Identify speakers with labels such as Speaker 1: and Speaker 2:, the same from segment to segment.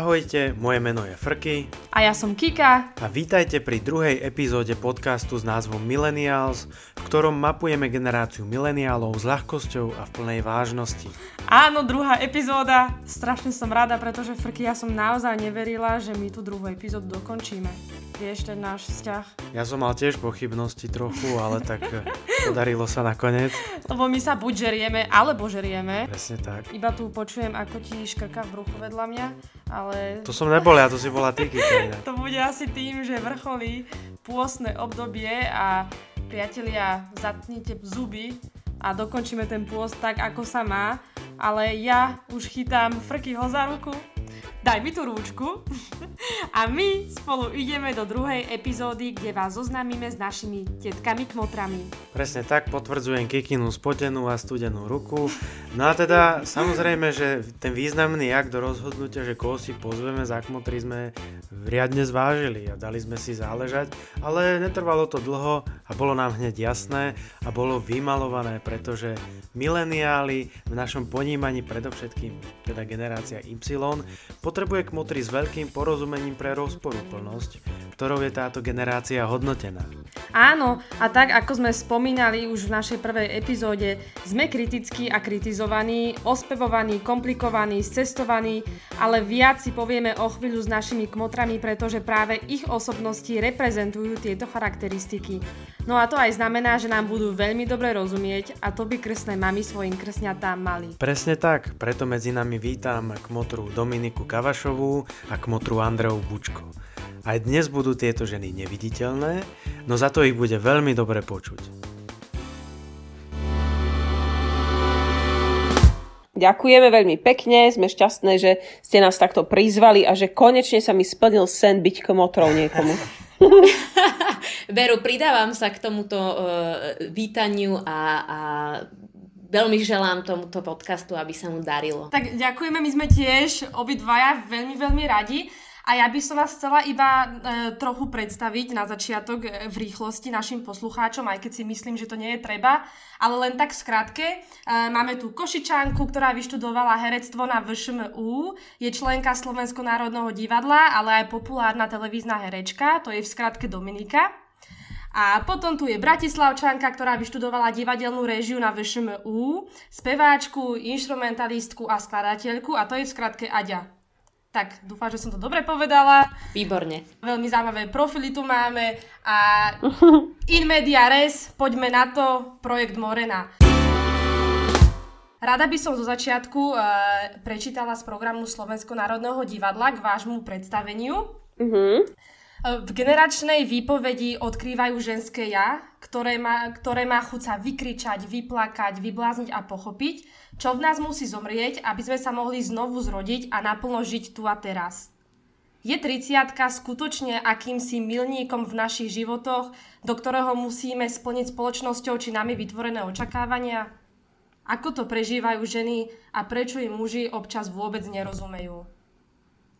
Speaker 1: Ahojte, moje meno je Frky.
Speaker 2: A ja som Kika.
Speaker 1: A vítajte pri druhej epizóde podcastu s názvom Millennials, v ktorom mapujeme generáciu mileniálov s ľahkosťou a v plnej vážnosti.
Speaker 2: Áno, druhá epizóda. Strašne som rada, pretože Frky, ja som naozaj neverila, že my tú druhú epizódu dokončíme. Vieš, ten náš vzťah.
Speaker 1: Ja som mal tiež pochybnosti trochu, ale tak eh, podarilo sa nakoniec.
Speaker 2: Lebo my sa buď žerieme, alebo žerieme.
Speaker 1: Presne tak.
Speaker 2: Iba tu počujem, ako ti škrka v bruchu vedľa mňa ale...
Speaker 1: To som nebol ja, to si bola ty,
Speaker 2: To bude asi tým, že vrcholí pôstne obdobie a priatelia, zatnite zuby a dokončíme ten pôst tak, ako sa má. Ale ja už chytám Frkyho za ruku daj mi tú rúčku a my spolu ideme do druhej epizódy, kde vás zoznámime s našimi tetkami kmotrami.
Speaker 1: Presne tak, potvrdzujem Kikinu spotenú a studenú ruku. No a teda samozrejme, že ten významný akt do rozhodnutia, že koho si pozveme za kmotry sme riadne zvážili a dali sme si záležať, ale netrvalo to dlho a bolo nám hneď jasné a bolo vymalované, pretože mileniáli v našom ponímaní predovšetkým, teda generácia Y, potrebuje kmotry s veľkým porozumením pre rozporúplnosť, ktorou je táto generácia hodnotená.
Speaker 2: Áno, a tak ako sme spomínali už v našej prvej epizóde, sme kritickí a kritizovaní, ospevovaní, komplikovaní, cestovaní, ale viac si povieme o chvíľu s našimi kmotrami, pretože práve ich osobnosti reprezentujú tieto charakteristiky. No a to aj znamená, že nám budú veľmi dobre rozumieť a to by kresné mami svojim kresňatám mali.
Speaker 1: Presne tak, preto medzi nami vítam kmotru Dominiku Ka- Kavašovú a kmotru Andreu Bučko. Aj dnes budú tieto ženy neviditeľné, no za to ich bude veľmi dobre počuť.
Speaker 3: Ďakujeme veľmi pekne, sme šťastné, že ste nás takto prizvali a že konečne sa mi splnil sen byť kmotrou niekomu.
Speaker 4: Veru, pridávam sa k tomuto uh, vítaniu a, a veľmi želám tomuto podcastu, aby sa mu darilo.
Speaker 2: Tak ďakujeme, my sme tiež obidvaja veľmi, veľmi radi. A ja by som vás chcela iba e, trochu predstaviť na začiatok e, v rýchlosti našim poslucháčom, aj keď si myslím, že to nie je treba, ale len tak v. E, máme tu Košičanku, ktorá vyštudovala herectvo na VŠMU, je členka Slovensko národného divadla, ale aj populárna televízna herečka, to je v skratke Dominika. A potom tu je Bratislavčanka, ktorá vyštudovala divadelnú režiu na VŠMU, speváčku, instrumentalistku a skladateľku a to je v skratke Aďa. Tak, dúfam, že som to dobre povedala.
Speaker 4: Výborne.
Speaker 2: Veľmi zaujímavé profily tu máme a in media res, poďme na to, projekt Morena. Rada by som zo začiatku e, prečítala z programu Slovensko národného divadla k vášmu predstaveniu. Uh-huh. V generačnej výpovedi odkrývajú ženské ja, ktoré má, ktoré má chuť sa vykričať, vyplakať, vyblázniť a pochopiť, čo v nás musí zomrieť, aby sme sa mohli znovu zrodiť a naplno žiť tu a teraz. Je 30 skutočne akýmsi milníkom v našich životoch, do ktorého musíme splniť spoločnosťou či nami vytvorené očakávania? Ako to prežívajú ženy a prečo im muži občas vôbec nerozumejú?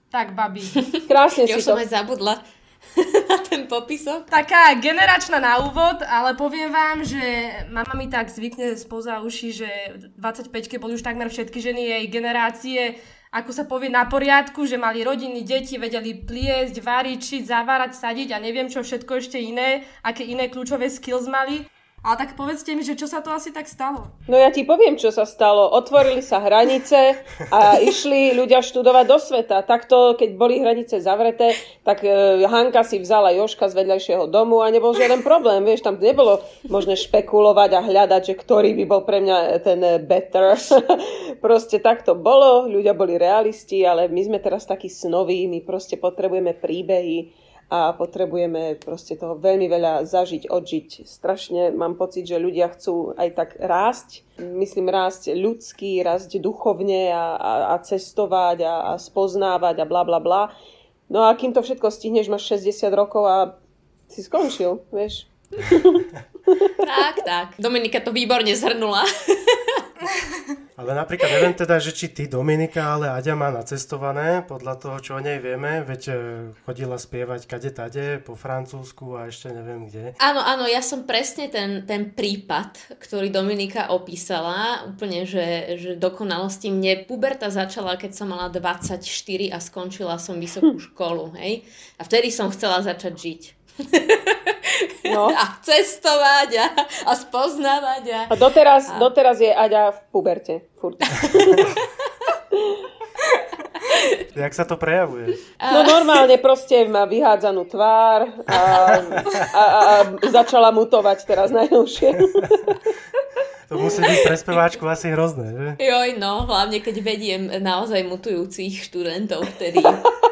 Speaker 2: Tak, babi.
Speaker 3: Krásne si
Speaker 4: to. Ja som aj zabudla. na ten popisok?
Speaker 2: Taká generačná na úvod, ale poviem vám, že mama mi tak zvykne spoza uši, že 25-ke boli už takmer všetky ženy jej generácie ako sa povie, na poriadku, že mali rodiny, deti, vedeli pliesť, variť, šiť, zavárať, sadiť a neviem čo všetko ešte iné, aké iné kľúčové skills mali. Ale tak povedzte mi, že čo sa to asi tak stalo?
Speaker 3: No ja ti poviem, čo sa stalo. Otvorili sa hranice a išli ľudia študovať do sveta. Takto, keď boli hranice zavreté, tak e, Hanka si vzala Joška z vedľajšieho domu a nebol žiaden problém. Vieš, tam nebolo možné špekulovať a hľadať, že ktorý by bol pre mňa ten better. proste tak to bolo, ľudia boli realisti, ale my sme teraz takí snoví, my proste potrebujeme príbehy a potrebujeme proste toho veľmi veľa zažiť, odžiť. Strašne mám pocit, že ľudia chcú aj tak rásť, myslím rásť ľudský, rásť duchovne a, a, a cestovať a, a spoznávať a bla bla bla. No a kým to všetko stihneš, máš 60 rokov a si skončil, vieš.
Speaker 4: tak, tak. Dominika to výborne zhrnula.
Speaker 5: Ale napríklad neviem teda, že či ty Dominika, ale Aďa má nacestované, podľa toho, čo o nej vieme, veď e, chodila spievať kade tade, po Francúzsku a ešte neviem kde.
Speaker 4: Áno, áno, ja som presne ten, ten prípad, ktorý Dominika opísala, úplne, že, že dokonalosti. Mne puberta začala, keď som mala 24 a skončila som vysokú školu, hej? A vtedy som chcela začať žiť. No. A cestovať a, a spoznávať. A,
Speaker 3: a doteraz, a... doteraz je Aďa v puberte. Furt.
Speaker 5: Jak sa to prejavuje?
Speaker 3: No normálne proste má vyhádzanú tvár a, a, a, a začala mutovať teraz najnovšie.
Speaker 5: To musí byť pre speváčku asi hrozné, že?
Speaker 4: Joj, no, hlavne keď vediem naozaj mutujúcich študentov, vtedy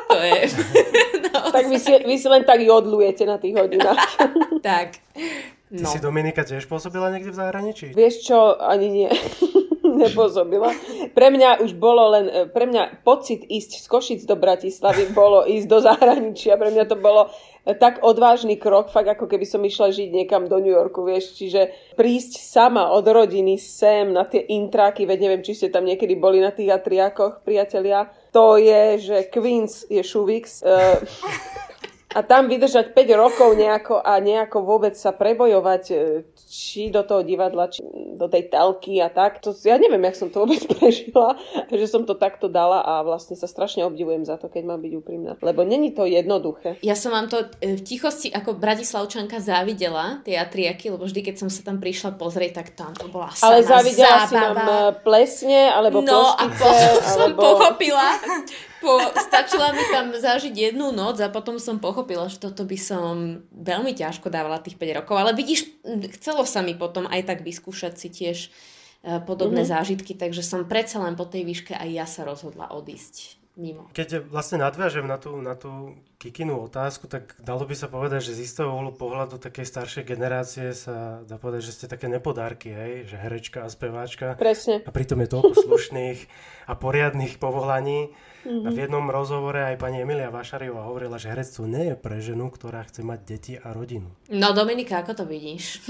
Speaker 4: to je...
Speaker 3: naozaj... Tak vy si, vy si len tak jodlujete na tých hodinách.
Speaker 4: tak.
Speaker 5: No. Ty si Dominika tiež pôsobila niekde v zahraničí?
Speaker 3: Vieš čo, ani nie. nepôsobila. Pre mňa už bolo len, e, pre mňa pocit ísť z Košic do Bratislavy bolo ísť do zahraničia. Pre mňa to bolo e, tak odvážny krok, fakt ako keby som išla žiť niekam do New Yorku, vieš, čiže prísť sama od rodiny sem na tie intráky, veď neviem, či ste tam niekedy boli na tých atriákoch, priatelia, to je, že Queens je Šuvix. Uh, a tam vydržať 5 rokov nejako a nejako vôbec sa prebojovať e, či do toho divadla, či do tej telky a tak. To, ja neviem, jak som to vôbec prežila, že som to takto dala a vlastne sa strašne obdivujem za to, keď mám byť úprimná. Lebo není to jednoduché.
Speaker 4: Ja som vám to e, v tichosti ako Bratislavčanka závidela, tie atriaky, lebo vždy, keď som sa tam prišla pozrieť, tak tam to bola sama
Speaker 3: Ale závidela
Speaker 4: zábava.
Speaker 3: si nám e, plesne, alebo
Speaker 4: No
Speaker 3: ploštice,
Speaker 4: a potom
Speaker 3: alebo...
Speaker 4: som pochopila, po, stačila mi tam zažiť jednu noc a potom som pochopila, že toto by som veľmi ťažko dávala tých 5 rokov. Ale vidíš, chcelo sa mi potom aj tak vyskúšať si tiež e, podobné mm-hmm. zážitky, takže som predsa len po tej výške aj ja sa rozhodla odísť mimo.
Speaker 5: Keď vlastne nadviažem na tú, na tú Kikinu otázku, tak dalo by sa povedať, že z istého uhlu pohľadu takej staršej generácie sa dá povedať, že ste také nepodárky, hej? že herečka a speváčka.
Speaker 3: Presne.
Speaker 5: A pritom je toľko slušných a poriadných povolaní. Mm-hmm. A v jednom rozhovore aj pani Emilia Vašariová hovorila, že herectvo nie je pre ženu, ktorá chce mať deti a rodinu.
Speaker 4: No Dominika, ako to vidíš?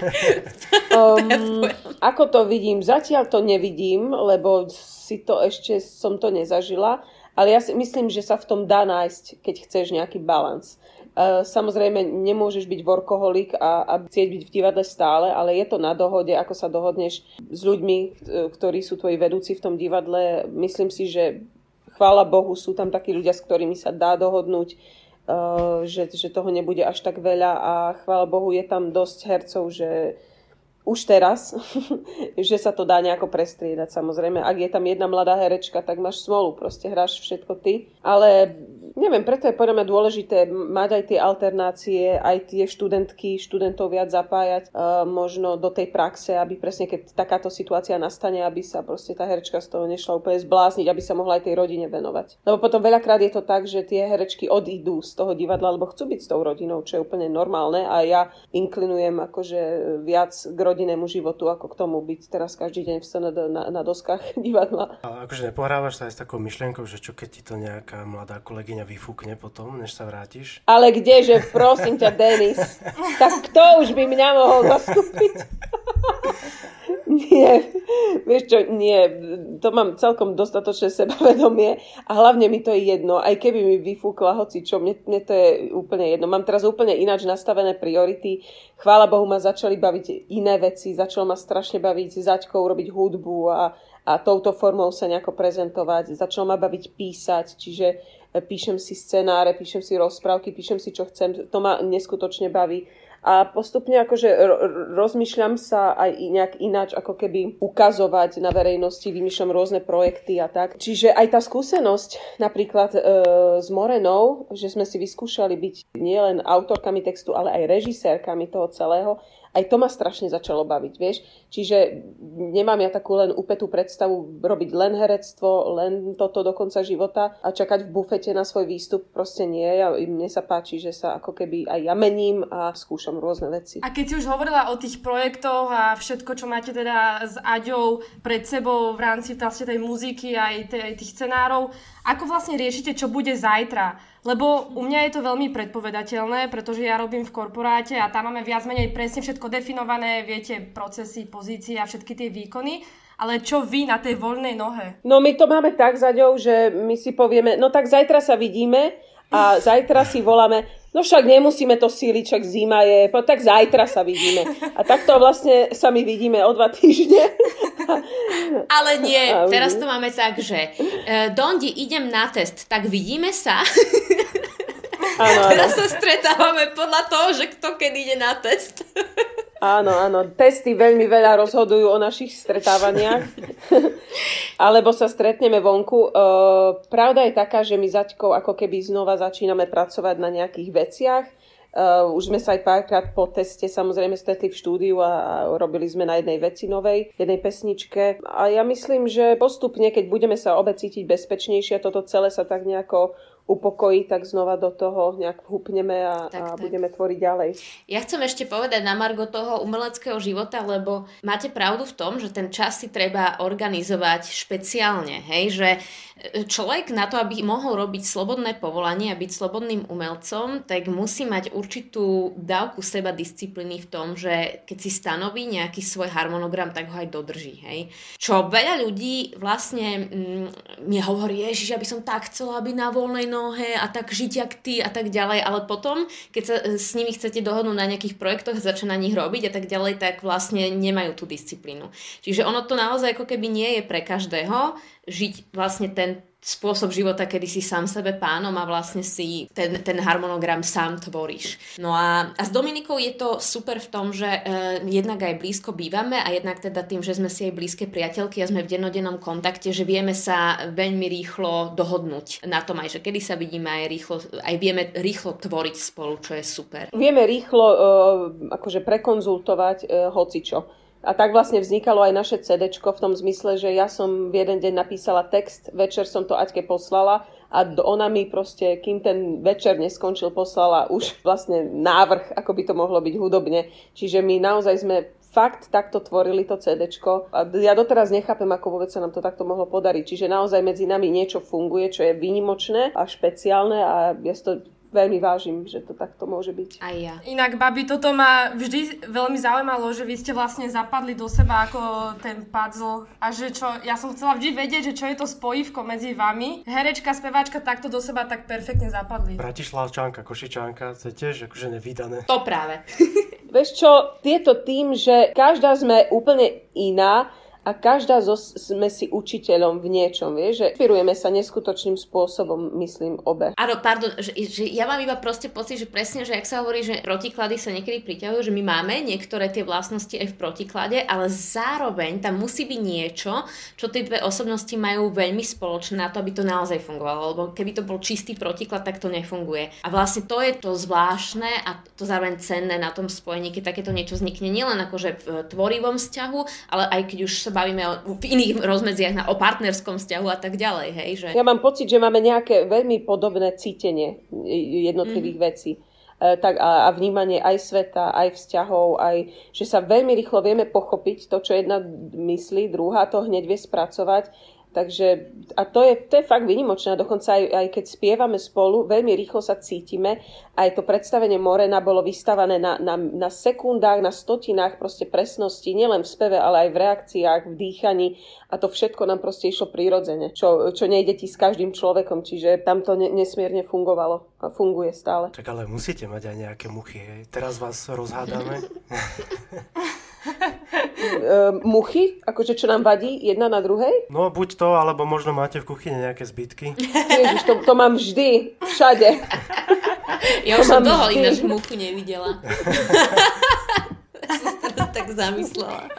Speaker 3: um, ako to vidím? Zatiaľ to nevidím, lebo si to ešte som to nezažila, ale ja si myslím, že sa v tom dá nájsť, keď chceš nejaký balans. Samozrejme, nemôžeš byť workoholik a, a chcieť byť v divadle stále, ale je to na dohode, ako sa dohodneš s ľuďmi, ktorí sú tvoji vedúci v tom divadle. Myslím si, že chvála Bohu, sú tam takí ľudia, s ktorými sa dá dohodnúť, uh, že, že toho nebude až tak veľa a chvála Bohu, je tam dosť hercov, že už teraz, že sa to dá nejako prestriedať samozrejme. Ak je tam jedna mladá herečka, tak máš smolu, proste hráš všetko ty. Ale neviem, preto je podľa mňa dôležité mať aj tie alternácie, aj tie študentky, študentov viac zapájať uh, možno do tej praxe, aby presne keď takáto situácia nastane, aby sa proste tá herečka z toho nešla úplne zblázniť, aby sa mohla aj tej rodine venovať. Lebo potom veľakrát je to tak, že tie herečky odídu z toho divadla, lebo chcú byť s tou rodinou, čo je úplne normálne a ja inklinujem akože viac k rodinnému životu, ako k tomu byť teraz každý deň v SND na, na doskách divadla.
Speaker 5: Ale akože nepohrávaš sa aj s takou myšlienkou, že čo keď ti to nejaká mladá kolegyňa vyfúkne potom, než sa vrátiš?
Speaker 3: Ale kdeže, prosím ťa, Denis, tak kto už by mňa mohol zastúpiť? Nie, vieš čo, nie, to mám celkom dostatočné sebavedomie a hlavne mi to je jedno, aj keby mi vyfúkla hoci čo, mne, mne to je úplne jedno. Mám teraz úplne ináč nastavené priority. Chvála Bohu ma začali baviť iné veci, začalo ma strašne baviť zaťkou robiť hudbu a, a touto formou sa nejako prezentovať. Začalo ma baviť písať, čiže píšem si scenáre, píšem si rozprávky, píšem si čo chcem, to ma neskutočne baví a postupne akože rozmýšľam sa aj nejak ináč ako keby ukazovať na verejnosti, vymýšľam rôzne projekty a tak. Čiže aj tá skúsenosť napríklad e, s Morenou, že sme si vyskúšali byť nielen autorkami textu, ale aj režisérkami toho celého, aj to ma strašne začalo baviť, vieš. Čiže nemám ja takú len upetú predstavu robiť len herectvo, len toto do konca života a čakať v bufete na svoj výstup, proste nie. Ja, mne sa páči, že sa ako keby aj ja mením a skúšam rôzne veci.
Speaker 2: A keď si už hovorila o tých projektoch a všetko, čo máte teda s Aďou pred sebou v rámci vlastne tej muziky aj tých scenárov, ako vlastne riešite, čo bude zajtra? Lebo u mňa je to veľmi predpovedateľné, pretože ja robím v korporáte a tam máme viac menej presne všetko definované, viete, procesy, pozície a všetky tie výkony. Ale čo vy na tej voľnej nohe?
Speaker 3: No my to máme tak, Zaďou, že my si povieme, no tak zajtra sa vidíme a zajtra si voláme, no však nemusíme to síliť, však zima je, tak zajtra sa vidíme. A takto vlastne sa my vidíme o dva týždne.
Speaker 4: Ale nie, teraz to máme tak, že uh, Dondi, idem na test, tak vidíme sa. Áno, Teraz sa stretávame podľa toho, že kto keď ide na test.
Speaker 3: Áno, áno. Testy veľmi veľa rozhodujú o našich stretávaniach. Alebo sa stretneme vonku. E, pravda je taká, že my zaťkou ako keby znova začíname pracovať na nejakých veciach. Uh, už sme sa aj párkrát po teste samozrejme stretli v štúdiu a, a robili sme na jednej veci novej, jednej pesničke. A ja myslím, že postupne, keď budeme sa obe cítiť bezpečnejšie, toto celé sa tak nejako upokojí, tak znova do toho nejak hupneme a, tak, a tak. budeme tvoriť ďalej.
Speaker 4: Ja chcem ešte povedať na margo toho umeleckého života, lebo máte pravdu v tom, že ten čas si treba organizovať špeciálne, hej, že človek na to, aby mohol robiť slobodné povolanie a byť slobodným umelcom, tak musí mať určitú dávku seba disciplíny v tom, že keď si stanoví nejaký svoj harmonogram, tak ho aj dodrží. Hej. Čo veľa ľudí vlastne mm, hovorí, že ja by som tak chcela byť na voľnej nohe a tak žiť jak ty a tak ďalej, ale potom, keď sa e, s nimi chcete dohodnúť na nejakých projektoch, začať na nich robiť a tak ďalej, tak vlastne nemajú tú disciplínu. Čiže ono to naozaj ako keby nie je pre každého, žiť vlastne ten spôsob života, kedy si sám sebe pánom a vlastne si ten, ten harmonogram sám tvoríš. No a, a s Dominikou je to super v tom, že e, jednak aj blízko bývame a jednak teda tým, že sme si aj blízke priateľky a sme v dennodennom kontakte, že vieme sa veľmi rýchlo dohodnúť na tom aj, že kedy sa vidíme aj rýchlo, aj vieme rýchlo tvoriť spolu, čo je super.
Speaker 3: Vieme rýchlo e, akože prekonzultovať e, hocičo a tak vlastne vznikalo aj naše CD v tom zmysle, že ja som v jeden deň napísala text, večer som to Aťke poslala a ona mi proste, kým ten večer neskončil, poslala už vlastne návrh, ako by to mohlo byť hudobne. Čiže my naozaj sme fakt takto tvorili to CD. A ja doteraz nechápem, ako vôbec sa nám to takto mohlo podariť. Čiže naozaj medzi nami niečo funguje, čo je výnimočné a špeciálne a ja to veľmi vážim, že to takto môže byť.
Speaker 4: Aj ja.
Speaker 2: Inak, babi, toto ma vždy veľmi zaujímalo, že vy ste vlastne zapadli do seba ako ten puzzle a že čo, ja som chcela vždy vedieť, že čo je to spojivko medzi vami. Herečka, speváčka takto do seba tak perfektne zapadli.
Speaker 5: Bratislavčanka, Košičanka, to je tiež akože nevydané.
Speaker 4: To práve.
Speaker 3: Vieš čo, tieto tým, že každá sme úplne iná, a každá zo, sme si učiteľom v niečom, vieš, že inspirujeme sa neskutočným spôsobom, myslím, obe.
Speaker 4: Áno, pardon, že, že ja mám iba proste pocit, že presne, že ak sa hovorí, že protiklady sa niekedy priťahujú, že my máme niektoré tie vlastnosti aj v protiklade, ale zároveň tam musí byť niečo, čo tie dve osobnosti majú veľmi spoločné na to, aby to naozaj fungovalo, lebo keby to bol čistý protiklad, tak to nefunguje. A vlastne to je to zvláštne a to zároveň cenné na tom spojení, keď takéto niečo vznikne nielen akože v tvorivom vzťahu, ale aj keď už sa bavíme o, v iných rozmedziach na, o partnerskom vzťahu a tak ďalej. Hej, že...
Speaker 3: Ja mám pocit, že máme nejaké veľmi podobné cítenie jednotlivých mm. vecí e, tak a, a vnímanie aj sveta, aj vzťahov, aj, že sa veľmi rýchlo vieme pochopiť to, čo jedna myslí, druhá to hneď vie spracovať Takže, a to je, to je fakt vynimočné. Dokonca aj, aj keď spievame spolu, veľmi rýchlo sa cítime. Aj to predstavenie Morena bolo vystavané na, na, na sekundách, na stotinách proste presnosti, nielen v speve, ale aj v reakciách, v dýchaní. A to všetko nám proste išlo prirodzene, čo, čo nejde ti s každým človekom. Čiže tam to ne, nesmierne fungovalo a funguje stále.
Speaker 5: Tak ale musíte mať aj nejaké muchy, hej? Teraz vás rozhádame.
Speaker 3: uh, muchy, akože čo nám vadí jedna na druhej?
Speaker 5: No buď to, alebo možno máte v kuchyni nejaké zbytky.
Speaker 3: Ježiš, to, to mám vždy, všade.
Speaker 4: Ja už som dlho ináč muchu nevidela. Tak zamyslela.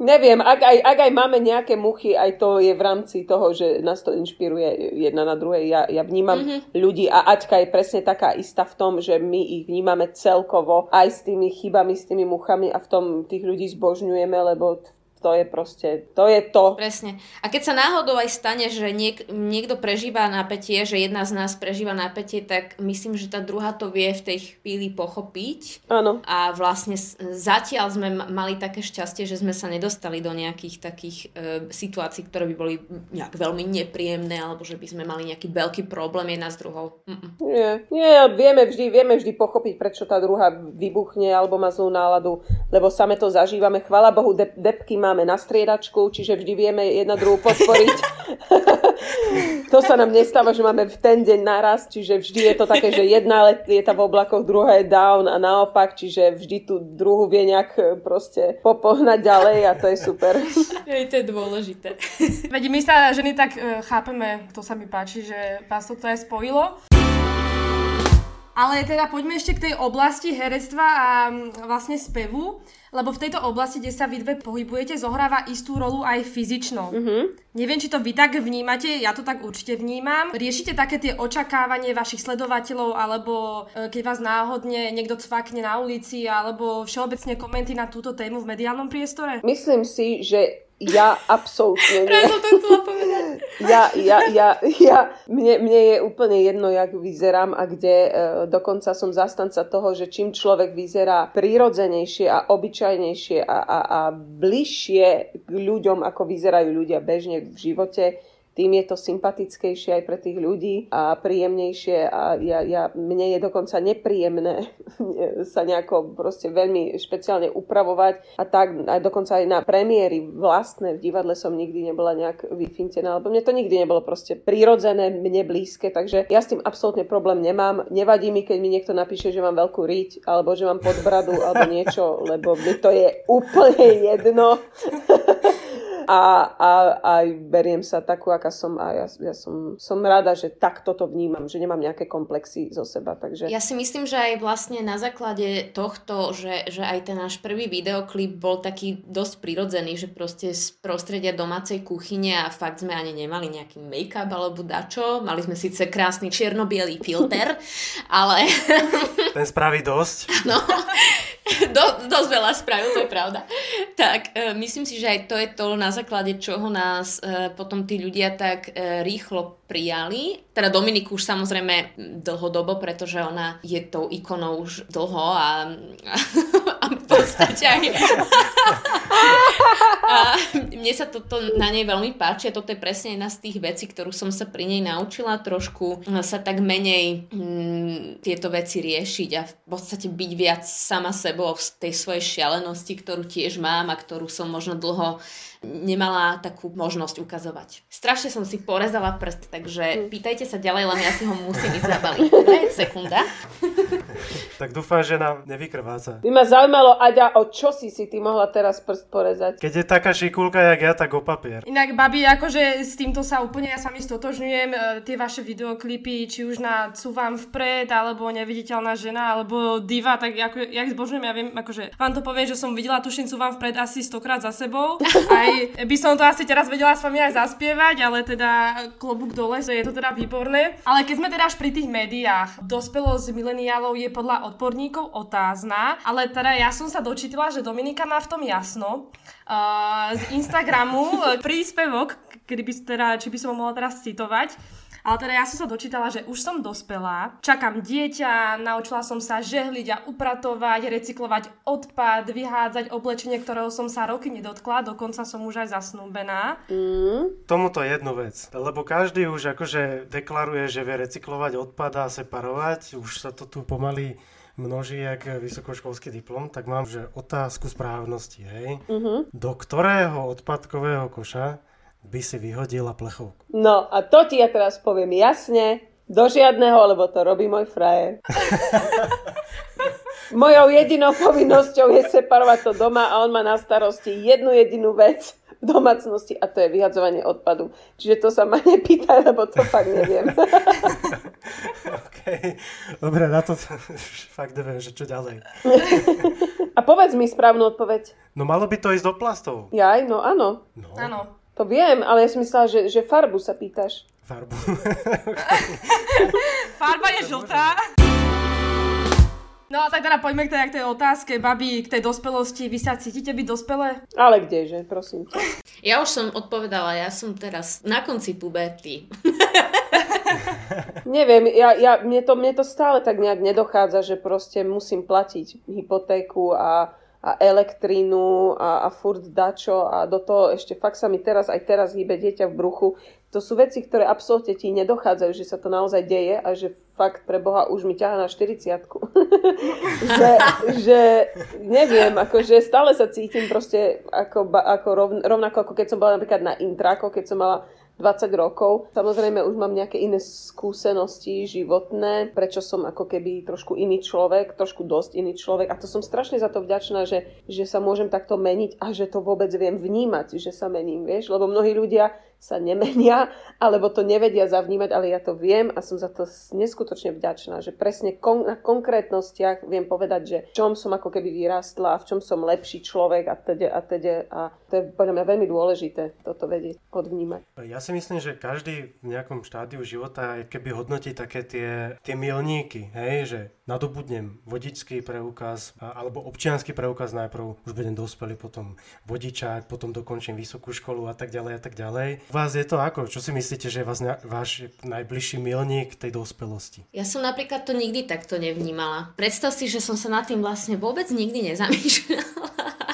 Speaker 3: Neviem, ak aj, ak aj máme nejaké muchy, aj to je v rámci toho, že nás to inšpiruje jedna na druhej. Ja, ja vnímam mm-hmm. ľudí a Aťka je presne taká istá v tom, že my ich vnímame celkovo aj s tými chybami, s tými muchami a v tom tých ľudí zbožňujeme, lebo to je proste, to je to.
Speaker 4: Presne. A keď sa náhodou aj stane, že niek- niekto prežíva napätie, že jedna z nás prežíva napätie, tak myslím, že tá druhá to vie v tej chvíli pochopiť.
Speaker 3: Áno.
Speaker 4: A vlastne zatiaľ sme mali také šťastie, že sme sa nedostali do nejakých takých e, situácií, ktoré by boli nejak veľmi nepríjemné, alebo že by sme mali nejaký veľký problém jedna s druhou. Mm-mm.
Speaker 3: Nie, nie, vieme vždy, vieme vždy pochopiť, prečo tá druhá vybuchne alebo má zlú náladu, lebo same to zažívame. Chvala Bohu, de- depky má máme na striedačku, čiže vždy vieme jedna druhú podporiť. to sa nám nestáva, že máme v ten deň naraz, čiže vždy je to také, že jedna lieta v oblakoch, druhá je down a naopak, čiže vždy tú druhú vie nejak e, proste popohnať ďalej a to je super.
Speaker 4: Hej, to je dôležité.
Speaker 2: Veď my sa ženy tak uh, chápeme, to sa mi páči, že vás to aj spojilo. Ale teda poďme ešte k tej oblasti herectva a vlastne spevu, lebo v tejto oblasti, kde sa vy dve pohybujete, zohráva istú rolu aj fyzično. Mm-hmm. Neviem, či to vy tak vnímate, ja to tak určite vnímam. Riešite také tie očakávanie vašich sledovateľov, alebo e, keď vás náhodne niekto cvakne na ulici, alebo všeobecne komenty na túto tému v mediálnom priestore?
Speaker 3: Myslím si, že ja absolútne
Speaker 4: nie. to chcela povedať.
Speaker 3: Ja, ja, ja, ja, mne, mne je úplne jedno, jak vyzerám a kde. E, dokonca som zastanca toho, že čím človek vyzerá prirodzenejšie a obyčajnejšie a, a, a bližšie k ľuďom, ako vyzerajú ľudia bežne v živote, tým je to sympatickejšie aj pre tých ľudí a príjemnejšie a ja, ja, mne je dokonca nepríjemné sa nejako proste veľmi špeciálne upravovať a tak aj dokonca aj na premiéry vlastné v divadle som nikdy nebola nejak vyfintená, lebo mne to nikdy nebolo proste prirodzené, mne blízke, takže ja s tým absolútne problém nemám. Nevadí mi, keď mi niekto napíše, že mám veľkú riť alebo že mám podbradu alebo niečo, lebo mi to je úplne jedno. a, a aj beriem sa takú, aká som a ja, ja som, som rada, že takto to vnímam, že nemám nejaké komplexy zo seba. Takže...
Speaker 4: Ja si myslím, že aj vlastne na základe tohto, že, že aj ten náš prvý videoklip bol taký dosť prirodzený, že proste z prostredia domácej kuchyne a fakt sme ani nemali nejaký make-up alebo dačo. Mali sme síce krásny čierno-bielý filter, ale...
Speaker 5: Ten spraví dosť.
Speaker 4: No, do, dosť veľa spravil, to je pravda. Tak, e, myslím si, že aj to je to, na základe čoho nás e, potom tí ľudia tak e, rýchlo prijali. Teda Dominiku už samozrejme dlhodobo, pretože ona je tou ikonou už dlho a, a, a v podstate aj... a mne sa toto na nej veľmi páči a toto je presne jedna z tých vecí, ktorú som sa pri nej naučila trošku sa tak menej mm, tieto veci riešiť a v podstate byť viac sama sebou v tej svojej šialenosti, ktorú tiež mám a ktorú som možno dlho nemala takú možnosť ukazovať. Strašne som si porezala prst, takže mm. pýtajte sa ďalej, len ja si ho musím ísť zabaliť. Sekunda.
Speaker 5: tak dúfam, že nám nevykrváca.
Speaker 3: By ma zaujímalo, Aďa, o čo si si ty mohla teraz prst porezať?
Speaker 5: Keď je taká šikulka, jak ja, tak o papier.
Speaker 2: Inak, babi, akože s týmto sa úplne ja sami stotožňujem. E, tie vaše videoklipy, či už na Cúvam vpred, alebo Neviditeľná žena, alebo Diva, tak ako, jak zbožňujem, ja viem, akože vám to poviem, že som videla tuším Cúvam vpred asi stokrát za sebou. Aj by som to asi teraz vedela s vami aj zaspievať, ale teda klobúk dole, že je to teda výborné. Ale keď sme teda až pri tých médiách, dospelosť mileniálov je podľa odporníkov otázna, ale teda ja som sa dočítila, že Dominika má v tom jasno. Uh, z Instagramu príspevok, kedy by, teda, či by som mohla teraz citovať, ale teda ja som sa dočítala, že už som dospelá, čakám dieťa, naučila som sa žehliť a upratovať, recyklovať odpad, vyhádzať oblečenie, ktorého som sa roky nedotkla, dokonca som už aj zasnúbená.
Speaker 5: Mm. Tomuto jednu vec, lebo každý už akože deklaruje, že vie recyklovať odpad a separovať, už sa to tu pomaly množí jak vysokoškolský diplom, tak mám že otázku správnosti, hej. Mm-hmm. Do ktorého odpadkového koša by si vyhodila plechovku.
Speaker 3: No a to ti ja teraz poviem jasne, do žiadneho, lebo to robí môj frajer. Mojou jedinou povinnosťou je separovať to doma a on má na starosti jednu jedinú vec v domácnosti a to je vyhadzovanie odpadu. Čiže to sa ma nepýtaj, lebo to fakt neviem.
Speaker 5: OK, dobre, na to fakt neviem, že čo ďalej.
Speaker 3: a povedz mi správnu odpoveď.
Speaker 5: No malo by to ísť do plastov.
Speaker 3: Jaj, no áno.
Speaker 2: No. Áno.
Speaker 3: To viem, ale ja som myslela, že, že farbu sa pýtaš.
Speaker 5: Farbu.
Speaker 2: Farba je žltá. No a tak teda poďme k tej, k tej otázke, babi, k tej dospelosti. Vy sa cítite byť dospelé?
Speaker 3: Ale kdeže, prosím ťa.
Speaker 4: Ja už som odpovedala, ja som teraz na konci puberty.
Speaker 3: Neviem, ja, ja, mne, to, mne to stále tak nejak nedochádza, že proste musím platiť hypotéku a, a elektrínu a, a furt dačo a do toho ešte fakt sa mi teraz, aj teraz hýbe dieťa v bruchu. To sú veci, ktoré absolútne ti nedochádzajú, že sa to naozaj deje a že fakt pre Boha už mi ťaha na 40 že, že neviem, akože stále sa cítim proste ako, ako rovn, rovnako ako keď som bola napríklad na intrako, keď som mala 20 rokov. Samozrejme už mám nejaké iné skúsenosti životné, prečo som ako keby trošku iný človek, trošku dosť iný človek a to som strašne za to vďačná, že, že sa môžem takto meniť a že to vôbec viem vnímať, že sa mením, vieš, lebo mnohí ľudia sa nemenia, alebo to nevedia zavnímať, ale ja to viem a som za to neskutočne vďačná, že presne kon- na konkrétnostiach viem povedať, že v čom som ako keby vyrastla, v čom som lepší človek a teda a teda a to je podľa mňa veľmi dôležité toto vedieť, odvnímať.
Speaker 5: Ja si myslím, že každý v nejakom štádiu života, keby hodnotí také tie, tie milníky, hej, že nadobudnem vodičský preukaz alebo občianský preukaz najprv, už budem dospelý, potom vodičák, potom dokončím vysokú školu a tak ďalej a tak ďalej vás je to ako? Čo si myslíte, že je vás, váš najbližší milník tej dospelosti?
Speaker 4: Ja som napríklad to nikdy takto nevnímala. Predstav si, že som sa nad tým vlastne vôbec nikdy nezamýšľala.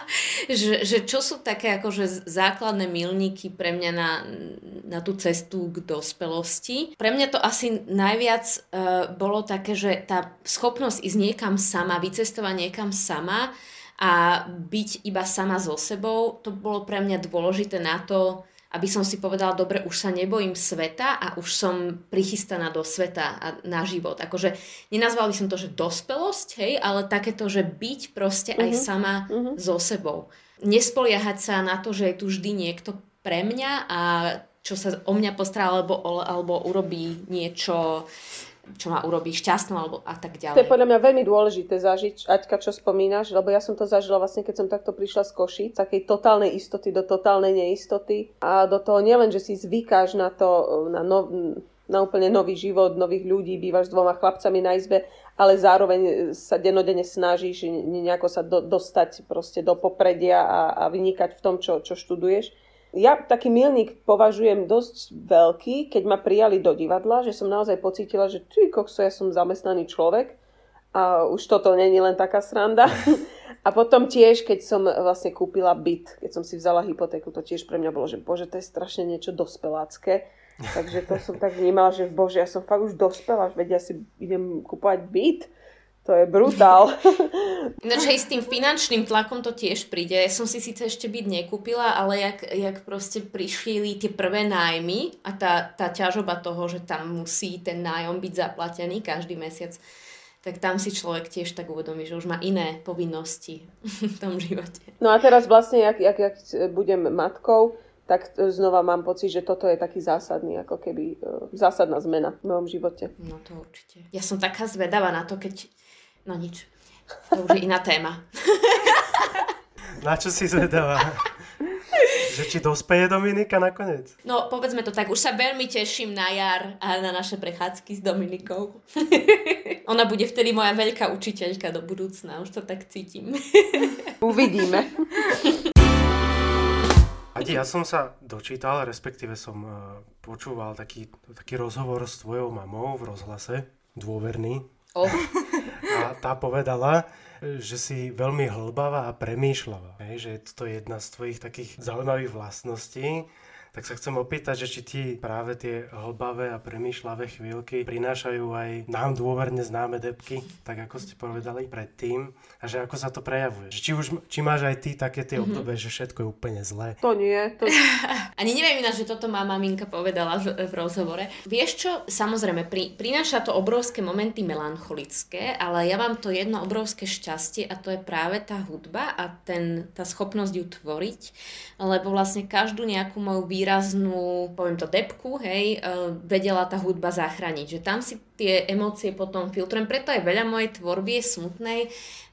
Speaker 4: že, že čo sú také akože základné milníky pre mňa na, na tú cestu k dospelosti. Pre mňa to asi najviac uh, bolo také, že tá schopnosť ísť niekam sama, vycestovať niekam sama a byť iba sama so sebou, to bolo pre mňa dôležité na to, aby som si povedala, dobre, už sa nebojím sveta a už som prichystaná do sveta a na život. Akože nenazvala by som to, že dospelosť, hej, ale takéto, že byť proste aj uh-huh. sama uh-huh. so sebou. Nespoliehať sa na to, že je tu vždy niekto pre mňa a čo sa o mňa postará alebo, alebo urobí niečo čo ma urobí šťastnou alebo a tak ďalej.
Speaker 3: To je podľa mňa veľmi dôležité zažiť, Aťka, čo spomínaš, lebo ja som to zažila vlastne, keď som takto prišla z Koši, z takej totálnej istoty do totálnej neistoty a do toho nielen, že si zvykáš na to, na, no, na úplne nový život, nových ľudí, bývaš s dvoma chlapcami na izbe, ale zároveň sa denodene snažíš nejako sa do, dostať proste do popredia a, a vynikať v tom, čo, čo študuješ ja taký milník považujem dosť veľký, keď ma prijali do divadla, že som naozaj pocítila, že ty kokso, ja som zamestnaný človek a už toto není len taká sranda. A potom tiež, keď som vlastne kúpila byt, keď som si vzala hypotéku, to tiež pre mňa bolo, že bože, to je strašne niečo dospelácké. Takže to som tak vnímala, že bože, ja som fakt už dospela, veď ja si idem kúpovať byt. To je brutál.
Speaker 4: Ináč aj s tým finančným tlakom to tiež príde. Ja som si síce ešte byť nekúpila, ale jak, jak proste prišli tie prvé nájmy a tá, tá ťažoba toho, že tam musí ten nájom byť zaplatený každý mesiac, tak tam si človek tiež tak uvedomí, že už má iné povinnosti v tom živote.
Speaker 3: No a teraz vlastne, jak, jak, jak budem matkou, tak znova mám pocit, že toto je taký zásadný, ako keby e, zásadná zmena v mojom živote.
Speaker 4: No to určite. Ja som taká zvedavá na to, keď No nič. To už je iná téma.
Speaker 5: Na čo si zvedavá? Že či dospeje Dominika nakoniec?
Speaker 4: No, povedzme to tak, už sa veľmi teším na jar a na naše prechádzky s Dominikou. Ona bude vtedy moja veľká učiteľka do budúcna, už to tak cítim.
Speaker 3: Uvidíme.
Speaker 5: Adi, ja som sa dočítal, respektíve som uh, počúval taký, taký rozhovor s tvojou mamou v rozhlase, dôverný. Oh. Tá povedala, že si veľmi hlbavá a premýšľavá. Že toto je jedna z tvojich takých zaujímavých vlastností tak sa chcem opýtať, že či ti práve tie hlbavé a premýšľavé chvíľky prinášajú aj nám dôverne známe depky, tak ako ste povedali predtým, a že ako sa to prejavuje. Či, už, či máš aj ty také tie mm-hmm. obdobie, že všetko je úplne zlé?
Speaker 3: To nie. To...
Speaker 4: Ani neviem ináč, že toto má maminka povedala v, v rozhovore. Vieš čo, samozrejme, pri, prináša to obrovské momenty melancholické, ale ja mám to jedno obrovské šťastie a to je práve tá hudba a ten, tá schopnosť ju tvoriť, lebo vlastne každú nejakú moju výraznú, poviem to, depku, hej, uh, vedela tá hudba zachrániť. Že tam si tie emócie potom filtrujem. Preto aj veľa mojej tvorby je smutnej.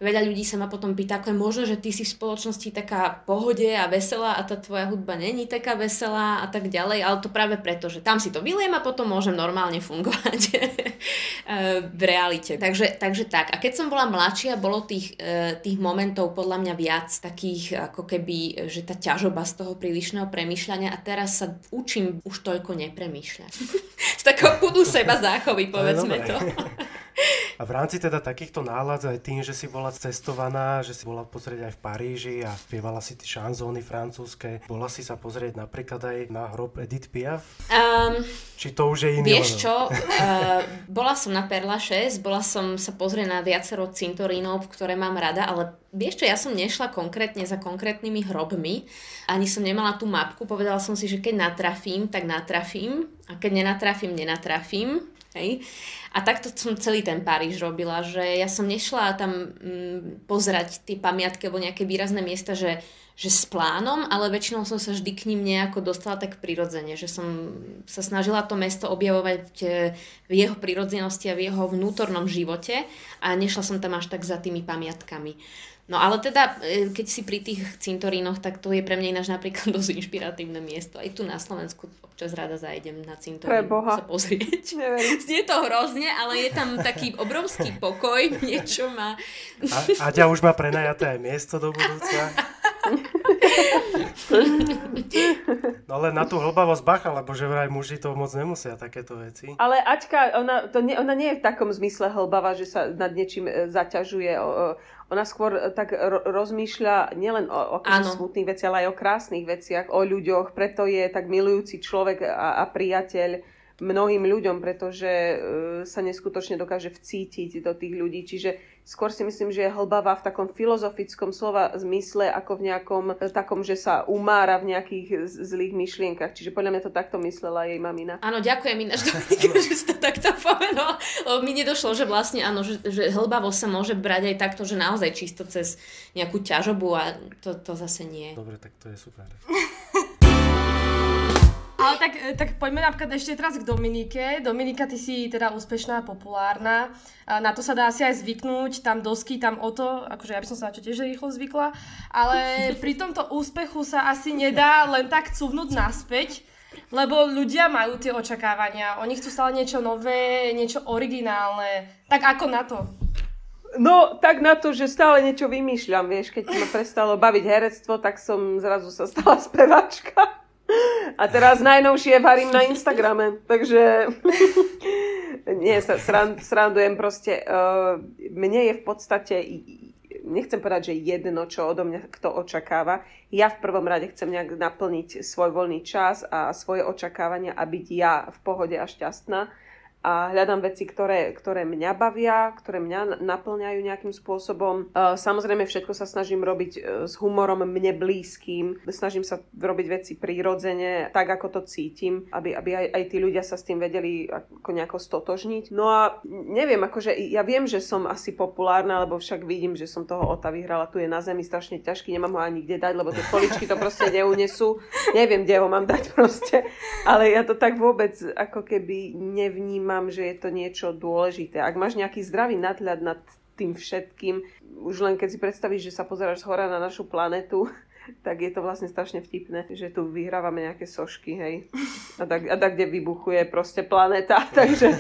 Speaker 4: Veľa ľudí sa ma potom pýta, ako je možné, že ty si v spoločnosti taká pohode a veselá a tá tvoja hudba není taká veselá a tak ďalej. Ale to práve preto, že tam si to vyliem a potom môžem normálne fungovať v realite. Takže, takže tak. A keď som bola mladšia, bolo tých, e, tých momentov podľa mňa viac takých, ako keby, že tá ťažoba z toho prílišného premýšľania a teraz sa učím už toľko nepremýšľať. z takého pudu seba záchovy, povedzme to.
Speaker 5: A v rámci teda takýchto nálad, aj tým, že si bola cestovaná, že si bola pozrieť aj v Paríži a spievala si tie šanzóny francúzske, bola si sa pozrieť napríklad aj na hrob Edith Piaf? Um, Či to už je iný
Speaker 4: Vieš čo, uh, bola som na Perla 6, bola som sa pozrieť na viacero cintorínov, ktoré mám rada, ale vieš čo, ja som nešla konkrétne za konkrétnymi hrobmi, ani som nemala tú mapku, povedala som si, že keď natrafím, tak natrafím a keď nenatrafím, nenatrafím. Hej. A takto som celý ten Paríž robila, že ja som nešla tam mm, pozerať tie pamiatky alebo nejaké výrazné miesta, že, že s plánom, ale väčšinou som sa vždy k ním nejako dostala tak prirodzene, že som sa snažila to mesto objavovať e, v jeho prirodzenosti a v jeho vnútornom živote a nešla som tam až tak za tými pamiatkami. No ale teda, e, keď si pri tých cintorínoch, tak to je pre mňa ináč napríklad dosť inšpiratívne miesto. Aj tu na Slovensku občas rada zajdem na cintorín sa pozrieť. Znie to hrozne, ale je tam taký obrovský pokoj, niečo má.
Speaker 5: A, Aďa už má prenajaté aj miesto do budúca. No len na tú hlbavosť bacha, lebo že vraj muži to moc nemusia, takéto veci.
Speaker 3: Ale Aťka, ona, to nie, ona nie je v takom zmysle hlbava, že sa nad niečím e, zaťažuje. Ona skôr e, tak rozmýšľa nielen o, o smutných veciach, ale aj o krásnych veciach, o ľuďoch. Preto je tak milujúci človek a, a priateľ mnohým ľuďom, pretože e, sa neskutočne dokáže vcítiť do tých ľudí. Čiže skôr si myslím, že je hlbavá v takom filozofickom slova zmysle, ako v nejakom e, takom, že sa umára v nejakých zlých myšlienkach. Čiže podľa mňa to takto myslela jej mamina.
Speaker 4: Áno, ďakujem ináč, že si to takto povedal. Mi nedošlo, že vlastne áno, že, že hlbavo sa môže brať aj takto, že naozaj čisto cez nejakú ťažobu a to, to zase nie.
Speaker 5: Dobre, tak to je super.
Speaker 2: Ale tak, e, tak poďme napríklad ešte teraz k Dominike. Dominika, ty si teda úspešná, populárna. Na to sa dá asi aj zvyknúť, tam dosky, tam o to, akože ja by som sa na čo tiež rýchlo zvykla. Ale pri tomto úspechu sa asi nedá len tak cuvnúť naspäť, lebo ľudia majú tie očakávania. Oni chcú stále niečo nové, niečo originálne. Tak ako na to?
Speaker 3: No, tak na to, že stále niečo vymýšľam, vieš, keď ma prestalo baviť herectvo, tak som zrazu sa stala spevačka. A teraz najnovšie varím na Instagrame, takže nie, sa sran, srandujem proste. Uh, mne je v podstate, nechcem povedať, že jedno, čo odo mňa kto očakáva. Ja v prvom rade chcem nejak naplniť svoj voľný čas a svoje očakávania a byť ja v pohode a šťastná a hľadám veci, ktoré, ktoré mňa bavia, ktoré mňa naplňajú nejakým spôsobom. E, samozrejme všetko sa snažím robiť e, s humorom mne blízkym. Snažím sa robiť veci prírodzene, tak ako to cítim, aby, aby aj, aj tí ľudia sa s tým vedeli ako nejako stotožniť. No a neviem, akože ja viem, že som asi populárna, lebo však vidím, že som toho Ota vyhrala. Tu je na zemi strašne ťažký, nemám ho ani kde dať, lebo tie poličky to proste neunesú. Neviem, kde ho mám dať proste. Ale ja to tak vôbec ako keby nevnímam vnímam, že je to niečo dôležité. Ak máš nejaký zdravý nadhľad nad tým všetkým, už len keď si predstavíš, že sa pozeráš z hora na našu planetu, tak je to vlastne strašne vtipné, že tu vyhrávame nejaké sošky, hej. A tak, a tak kde vybuchuje proste planéta, takže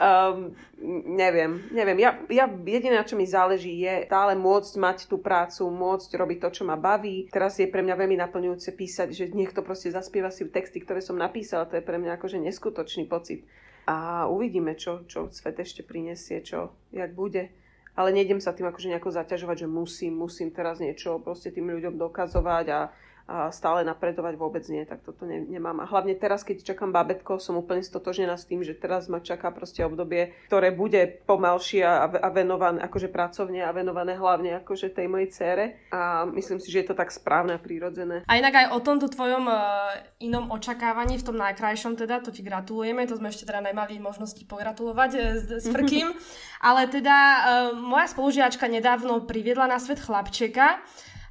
Speaker 3: um, neviem, neviem. Ja, ja jediné, na čo mi záleží, je stále môcť mať tú prácu, môcť robiť to, čo ma baví. Teraz je pre mňa veľmi naplňujúce písať, že niekto proste zaspieva si texty, ktoré som napísala, to je pre mňa akože neskutočný pocit a uvidíme, čo, čo svet ešte prinesie, čo, jak bude. Ale nejdem sa tým akože nejako zaťažovať, že musím, musím teraz niečo proste tým ľuďom dokazovať a stále napredovať vôbec nie, tak toto ne, nemám. A hlavne teraz, keď čakám babetko, som úplne stotožnená s tým, že teraz ma čaká proste obdobie, ktoré bude pomalšie a, a venované, akože pracovne a venované hlavne akože tej mojej cére. A myslím si, že je to tak správne a prírodzené.
Speaker 2: A inak aj o tomto tvojom uh, inom očakávaní, v tom najkrajšom teda, to ti gratulujeme, to sme ešte teda nemali možnosti pogratulovať uh, s, s Frkým. Ale teda uh, moja spolužiačka nedávno priviedla na svet chlapčeka,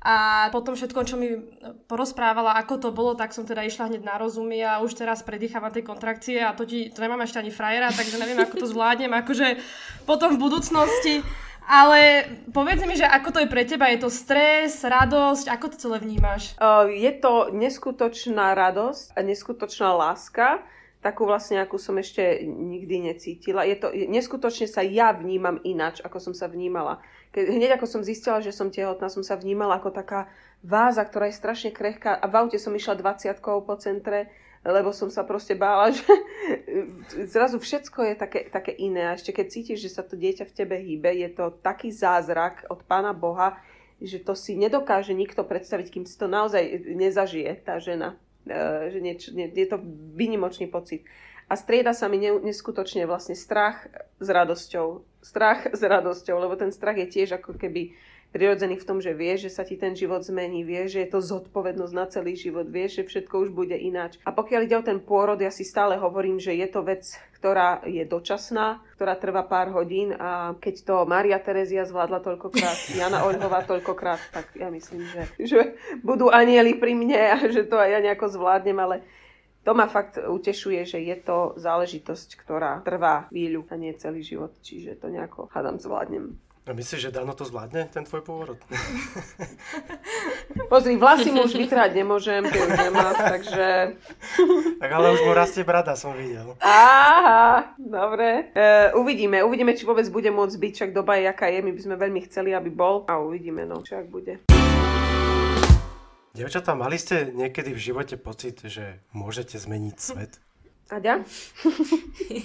Speaker 2: A potom všetko, čo mi porozprávala, ako to bolo, tak som teda išla hneď na rozumy a už teraz predýchávam tie kontrakcie a to, ti, to nemám ešte ani frajera, takže neviem, ako to zvládnem, akože potom v budúcnosti. Ale povedz mi, že ako to je pre teba? Je to stres, radosť? Ako to celé vnímaš?
Speaker 3: Uh, je to neskutočná radosť a neskutočná láska takú vlastne, akú som ešte nikdy necítila. Je to, neskutočne sa ja vnímam inač, ako som sa vnímala. Keď, hneď ako som zistila, že som tehotná, som sa vnímala ako taká váza, ktorá je strašne krehká. A v aute som išla 20 po centre, lebo som sa proste bála, že zrazu všetko je také, také iné. A ešte keď cítiš, že sa to dieťa v tebe hýbe, je to taký zázrak od Pána Boha, že to si nedokáže nikto predstaviť, kým si to naozaj nezažije, tá žena. E, že nie, nie, je to výnimočný pocit. A strieda sa mi neskutočne vlastne strach s radosťou. Strach s radosťou, lebo ten strach je tiež ako keby prirodzený v tom, že vieš, že sa ti ten život zmení, vieš, že je to zodpovednosť na celý život, vieš, že všetko už bude ináč. A pokiaľ ide o ten pôrod, ja si stále hovorím, že je to vec, ktorá je dočasná, ktorá trvá pár hodín a keď to Maria Terezia zvládla toľkokrát, Jana Oľhová toľkokrát, tak ja myslím, že, že budú anieli pri mne a že to aj ja nejako zvládnem, ale to ma fakt utešuje, že je to záležitosť, ktorá trvá chvíľu a nie celý život, čiže to nejako hádam zvládnem.
Speaker 5: A myslíš, že Dano to zvládne, ten tvoj pôvod?
Speaker 3: Pozri, vlasy mu už vytrať nemôžem, ty už nemá, takže...
Speaker 5: Tak ale už mu rastie brada, som videl.
Speaker 3: Aha, dobre. E, uvidíme, uvidíme, či vôbec bude môcť byť, však doba je, jaká je, my by sme veľmi chceli, aby bol a uvidíme, no, čo ak bude.
Speaker 5: Devčatá, mali ste niekedy v živote pocit, že môžete zmeniť svet?
Speaker 3: Aďa?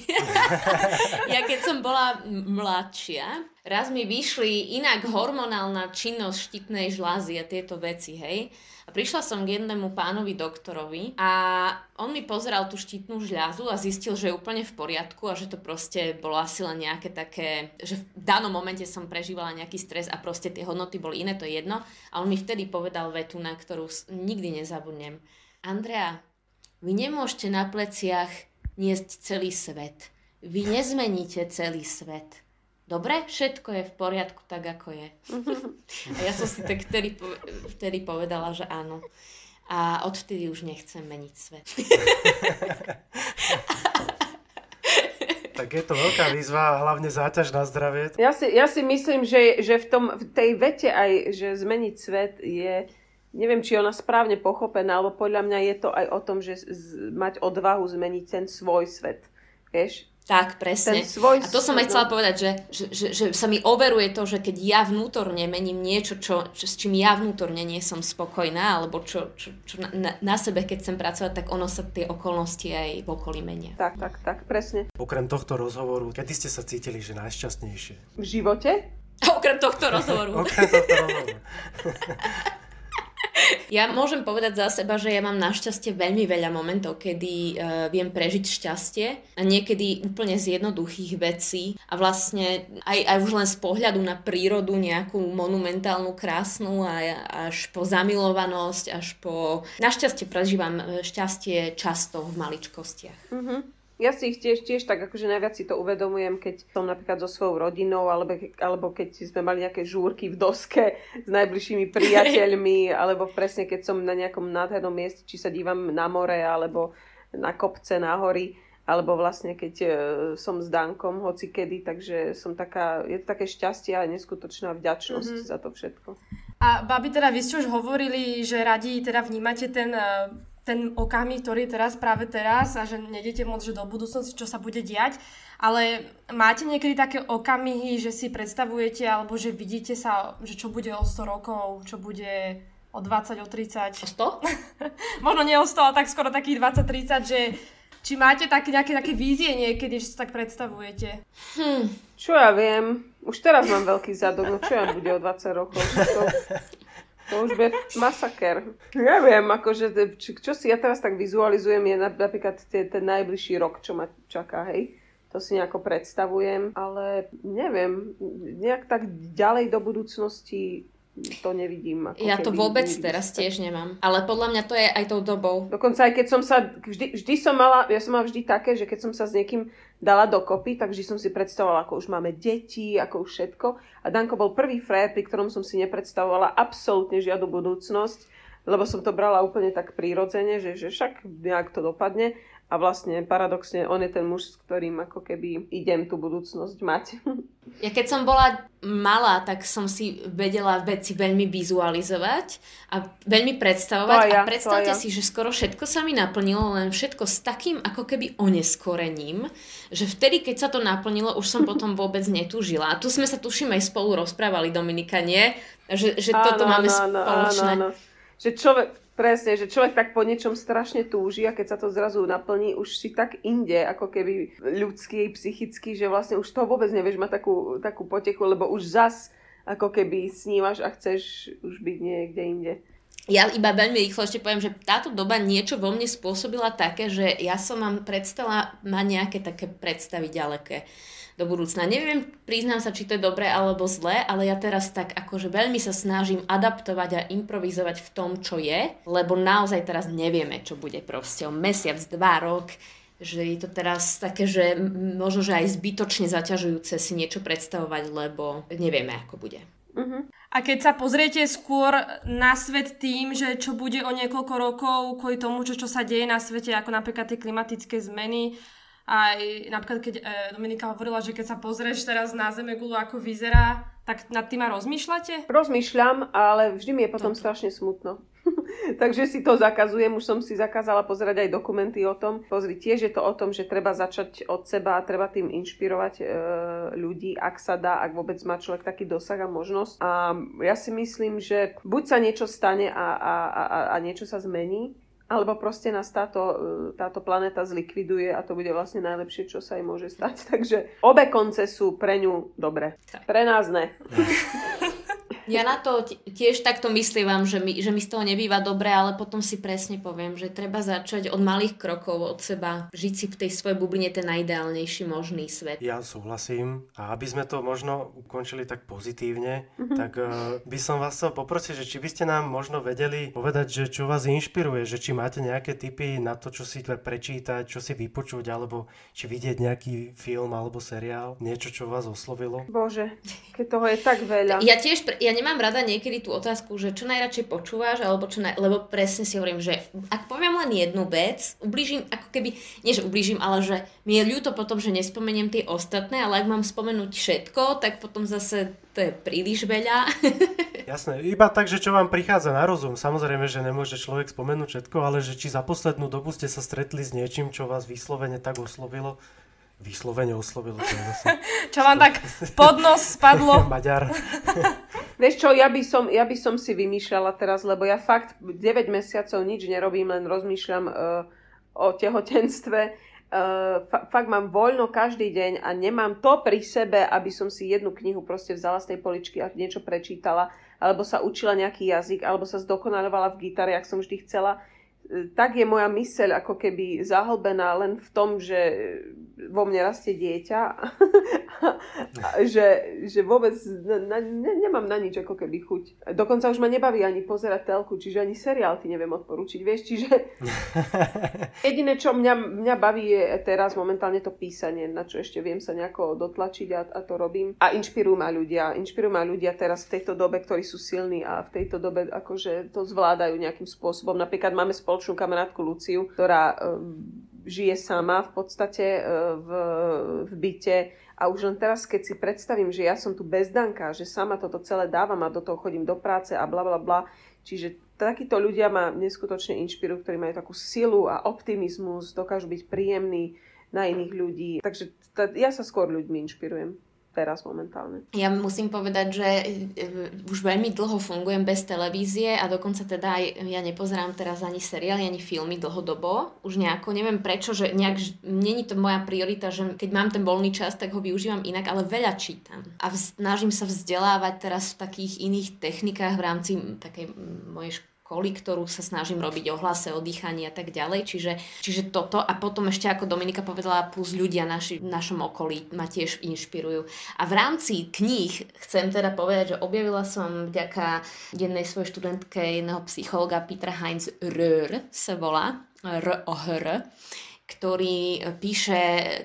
Speaker 4: ja keď som bola mladšia, raz mi vyšli inak hormonálna činnosť štítnej žlázy a tieto veci, hej. A prišla som k jednému pánovi doktorovi a on mi pozeral tú štítnu žľazu a zistil, že je úplne v poriadku a že to proste bolo asi len nejaké také, že v danom momente som prežívala nejaký stres a proste tie hodnoty boli iné, to je jedno. A on mi vtedy povedal vetu, na ktorú nikdy nezabudnem. Andrea, vy nemôžete na pleciach niesť celý svet. Vy nezmeníte celý svet. Dobre, všetko je v poriadku tak, ako je. A ja som si tak vtedy, vtedy povedala, že áno. A odvtedy už nechcem meniť svet.
Speaker 5: tak je to veľká výzva a hlavne záťaž na zdravie.
Speaker 3: Ja si, ja si myslím, že, že v, tom, v tej vete aj, že zmeniť svet je neviem, či ona správne pochopená, alebo podľa mňa je to aj o tom, že z, mať odvahu zmeniť ten svoj svet. Vieš?
Speaker 4: Tak, presne. Ten svoj a to som aj chcela povedať, že, že, že, že sa mi overuje to, že keď ja vnútorne mením niečo, čo, čo, s čím ja vnútorne nie som spokojná, alebo čo, čo, čo na, na sebe, keď chcem pracovať, tak ono sa tie okolnosti aj v okolí menia.
Speaker 3: Tak, tak, tak, presne.
Speaker 5: Okrem tohto rozhovoru, kedy ste sa cítili, že najšťastnejšie?
Speaker 3: V živote?
Speaker 4: Okrem tohto rozhovoru.
Speaker 5: Okrem tohto rozhovoru.
Speaker 4: Ja môžem povedať za seba, že ja mám našťastie veľmi veľa momentov, kedy uh, viem prežiť šťastie a niekedy úplne z jednoduchých vecí a vlastne aj, aj už len z pohľadu na prírodu nejakú monumentálnu, krásnu a až po zamilovanosť, až po... Našťastie prežívam e, šťastie často v maličkostiach.
Speaker 3: Mm-hmm. Ja si ich tiež, tiež tak akože najviac si to uvedomujem, keď som napríklad so svojou rodinou, alebo, alebo keď sme mali nejaké žúrky v doske s najbližšími priateľmi, alebo presne keď som na nejakom nádhernom mieste, či sa dívam na more, alebo na kopce, na hory, alebo vlastne keď e, som s Dankom, hoci kedy, takže som taká, je to také šťastie a neskutočná vďačnosť mm-hmm. za to všetko.
Speaker 2: A babi, teda vy ste už hovorili, že radi teda vnímate ten e, ten okamih, ktorý je teraz práve teraz a že nedete moc, že do budúcnosti, čo sa bude diať, ale máte niekedy také okamihy, že si predstavujete alebo že vidíte sa, že čo bude o 100 rokov, čo bude o 20, o 30.
Speaker 4: O
Speaker 2: 100? Možno nie o 100, ale tak skoro takých 20-30, že či máte tak, nejaké také vízie niekedy, že si tak predstavujete?
Speaker 3: Hm. Čo ja viem, už teraz mám veľký zadok, no čo ja bude o 20 rokov? To, to už bude masaker. Neviem, akože, čo, čo si ja teraz tak vizualizujem, je napríklad tie, ten najbližší rok, čo ma čaká, hej. To si nejako predstavujem, ale neviem, nejak tak ďalej do budúcnosti to nevidím.
Speaker 4: Ako ja to vôbec teraz tiež nemám. Ale podľa mňa to je aj tou dobou.
Speaker 3: Dokonca aj keď som sa, vždy, vždy som mala, ja som mala vždy také, že keď som sa s niekým dala dokopy, tak vždy som si predstavovala, ako už máme deti, ako už všetko. A Danko bol prvý frér, pri ktorom som si nepredstavovala absolútne žiadnu budúcnosť, lebo som to brala úplne tak prírodzene, že, že však nejak to dopadne. A vlastne paradoxne on je ten muž, s ktorým ako keby idem tú budúcnosť mať.
Speaker 4: Ja keď som bola malá, tak som si vedela veci veľmi vizualizovať a veľmi predstavovať. Ja, a predstavte ja. si, že skoro všetko sa mi naplnilo, len všetko s takým ako keby oneskorením, že vtedy, keď sa to naplnilo, už som potom vôbec netúžila. A tu sme sa tuším aj spolu rozprávali, Dominika, nie? Že, že áno, toto máme áno, spoločné. Áno, áno.
Speaker 3: Že človek, Presne, že človek tak po niečom strašne túži a keď sa to zrazu naplní, už si tak inde, ako keby ľudský, psychicky, že vlastne už to vôbec nevieš mať takú, takú potechu, lebo už zas ako keby snívaš a chceš už byť niekde inde.
Speaker 4: Ja iba veľmi rýchlo ešte poviem, že táto doba niečo vo mne spôsobila také, že ja som mám predstava, má nejaké také predstavy ďaleké do budúcna. Neviem, priznám sa, či to je dobré alebo zlé, ale ja teraz tak akože veľmi sa snažím adaptovať a improvizovať v tom, čo je, lebo naozaj teraz nevieme, čo bude proste o mesiac, dva rok, že je to teraz také, že možno, že aj zbytočne zaťažujúce si niečo predstavovať, lebo nevieme, ako bude.
Speaker 2: Uh-huh. A keď sa pozriete skôr na svet tým, že čo bude o niekoľko rokov kvôli tomu, čo, čo sa deje na svete, ako napríklad tie klimatické zmeny, aj napríklad, keď e, Dominika hovorila, že keď sa pozrieš teraz na Zemegulu, ako vyzerá, tak nad tým aj rozmýšľate?
Speaker 3: Rozmýšľam, ale vždy mi je potom Toto. strašne smutno. Takže si to zakazujem, už som si zakázala pozerať aj dokumenty o tom. Pozri, tiež je to o tom, že treba začať od seba a treba tým inšpirovať e, ľudí, ak sa dá, ak vôbec má človek taký dosah a možnosť. A ja si myslím, že buď sa niečo stane a, a, a, a niečo sa zmení, alebo proste nás táto, e, táto planéta zlikviduje a to bude vlastne najlepšie, čo sa jej môže stať. Takže obe konce sú pre ňu dobre. Pre nás ne.
Speaker 4: Ja na to tiež takto myslím, že mi, že mi z toho nebýva dobre, ale potom si presne poviem, že treba začať od malých krokov od seba, žiť si v tej svojej bubline ten najideálnejší možný svet.
Speaker 5: Ja súhlasím a aby sme to možno ukončili tak pozitívne, mm-hmm. tak uh, by som vás chcel poprosiť, že či by ste nám možno vedeli povedať, že čo vás inšpiruje, že či máte nejaké tipy na to, čo si prečítať, čo si vypočuť, alebo či vidieť nejaký film alebo seriál, niečo, čo vás oslovilo.
Speaker 3: Bože, keď toho je tak veľa.
Speaker 4: Ja tiež, ja nemám rada niekedy tú otázku, že čo najradšej počúvaš, alebo čo naj... lebo presne si hovorím, že ak poviem len jednu vec, ublížim, ako keby, nie že ublížim, ale že mi je ľúto potom, že nespomeniem tie ostatné, ale ak mám spomenúť všetko, tak potom zase to je príliš veľa.
Speaker 5: Jasné, iba tak, že čo vám prichádza na rozum. Samozrejme, že nemôže človek spomenúť všetko, ale že či za poslednú dobu ste sa stretli s niečím, čo vás vyslovene tak oslovilo, Vyslovene oslovilo zase.
Speaker 2: Čo vám tak pod nos spadlo?
Speaker 5: Maďar.
Speaker 3: Vieš čo, ja by, som, ja by som si vymýšľala teraz, lebo ja fakt 9 mesiacov nič nerobím, len rozmýšľam uh, o tehotenstve. Uh, fa- fakt mám voľno každý deň a nemám to pri sebe, aby som si jednu knihu proste vzala z tej poličky a niečo prečítala, alebo sa učila nejaký jazyk, alebo sa zdokonalovala v gitare, ak som vždy chcela tak je moja myseľ ako keby zahlbená len v tom, že vo mne rastie dieťa, že, že vôbec na, ne, nemám na nič ako keby chuť. Dokonca už ma nebaví ani pozerať telku, čiže ani seriál ty neviem odporučiť, vieš, čiže jediné, čo mňa, mňa baví je teraz momentálne to písanie, na čo ešte viem sa nejako dotlačiť a, a to robím. A inšpirujú ma ľudia, inšpirujú ma ľudia teraz v tejto dobe, ktorí sú silní a v tejto dobe akože to zvládajú nejakým spôsobom. Napríklad máme spoločnosť spoločnú kamarátku Luciu, ktorá um, žije sama v podstate uh, v, v byte. A už len teraz, keď si predstavím, že ja som tu bezdanka, že sama toto celé dávam a do toho chodím do práce a bla bla bla, čiže takíto ľudia ma neskutočne inšpirujú, ktorí majú takú silu a optimizmus, dokážu byť príjemní na iných ľudí. Takže ja sa skôr ľuďmi inšpirujem teraz momentálne.
Speaker 4: Ja musím povedať, že e, už veľmi dlho fungujem bez televízie a dokonca teda aj ja nepozerám teraz ani seriály, ani filmy dlhodobo. Už nejako, neviem prečo, že nejak, není to moja priorita, že keď mám ten voľný čas, tak ho využívam inak, ale veľa čítam. A snažím sa vzdelávať teraz v takých iných technikách v rámci takej mojej školy, ktorú sa snažím robiť o hlase, o dýchaní a tak ďalej. Čiže, čiže toto a potom ešte ako Dominika povedala, plus ľudia naši, v našom okolí ma tiež inšpirujú. A v rámci kníh chcem teda povedať, že objavila som vďaka jednej svojej študentke jedného psychologa Petra Heinz Röhr sa volá, R o H ktorý píše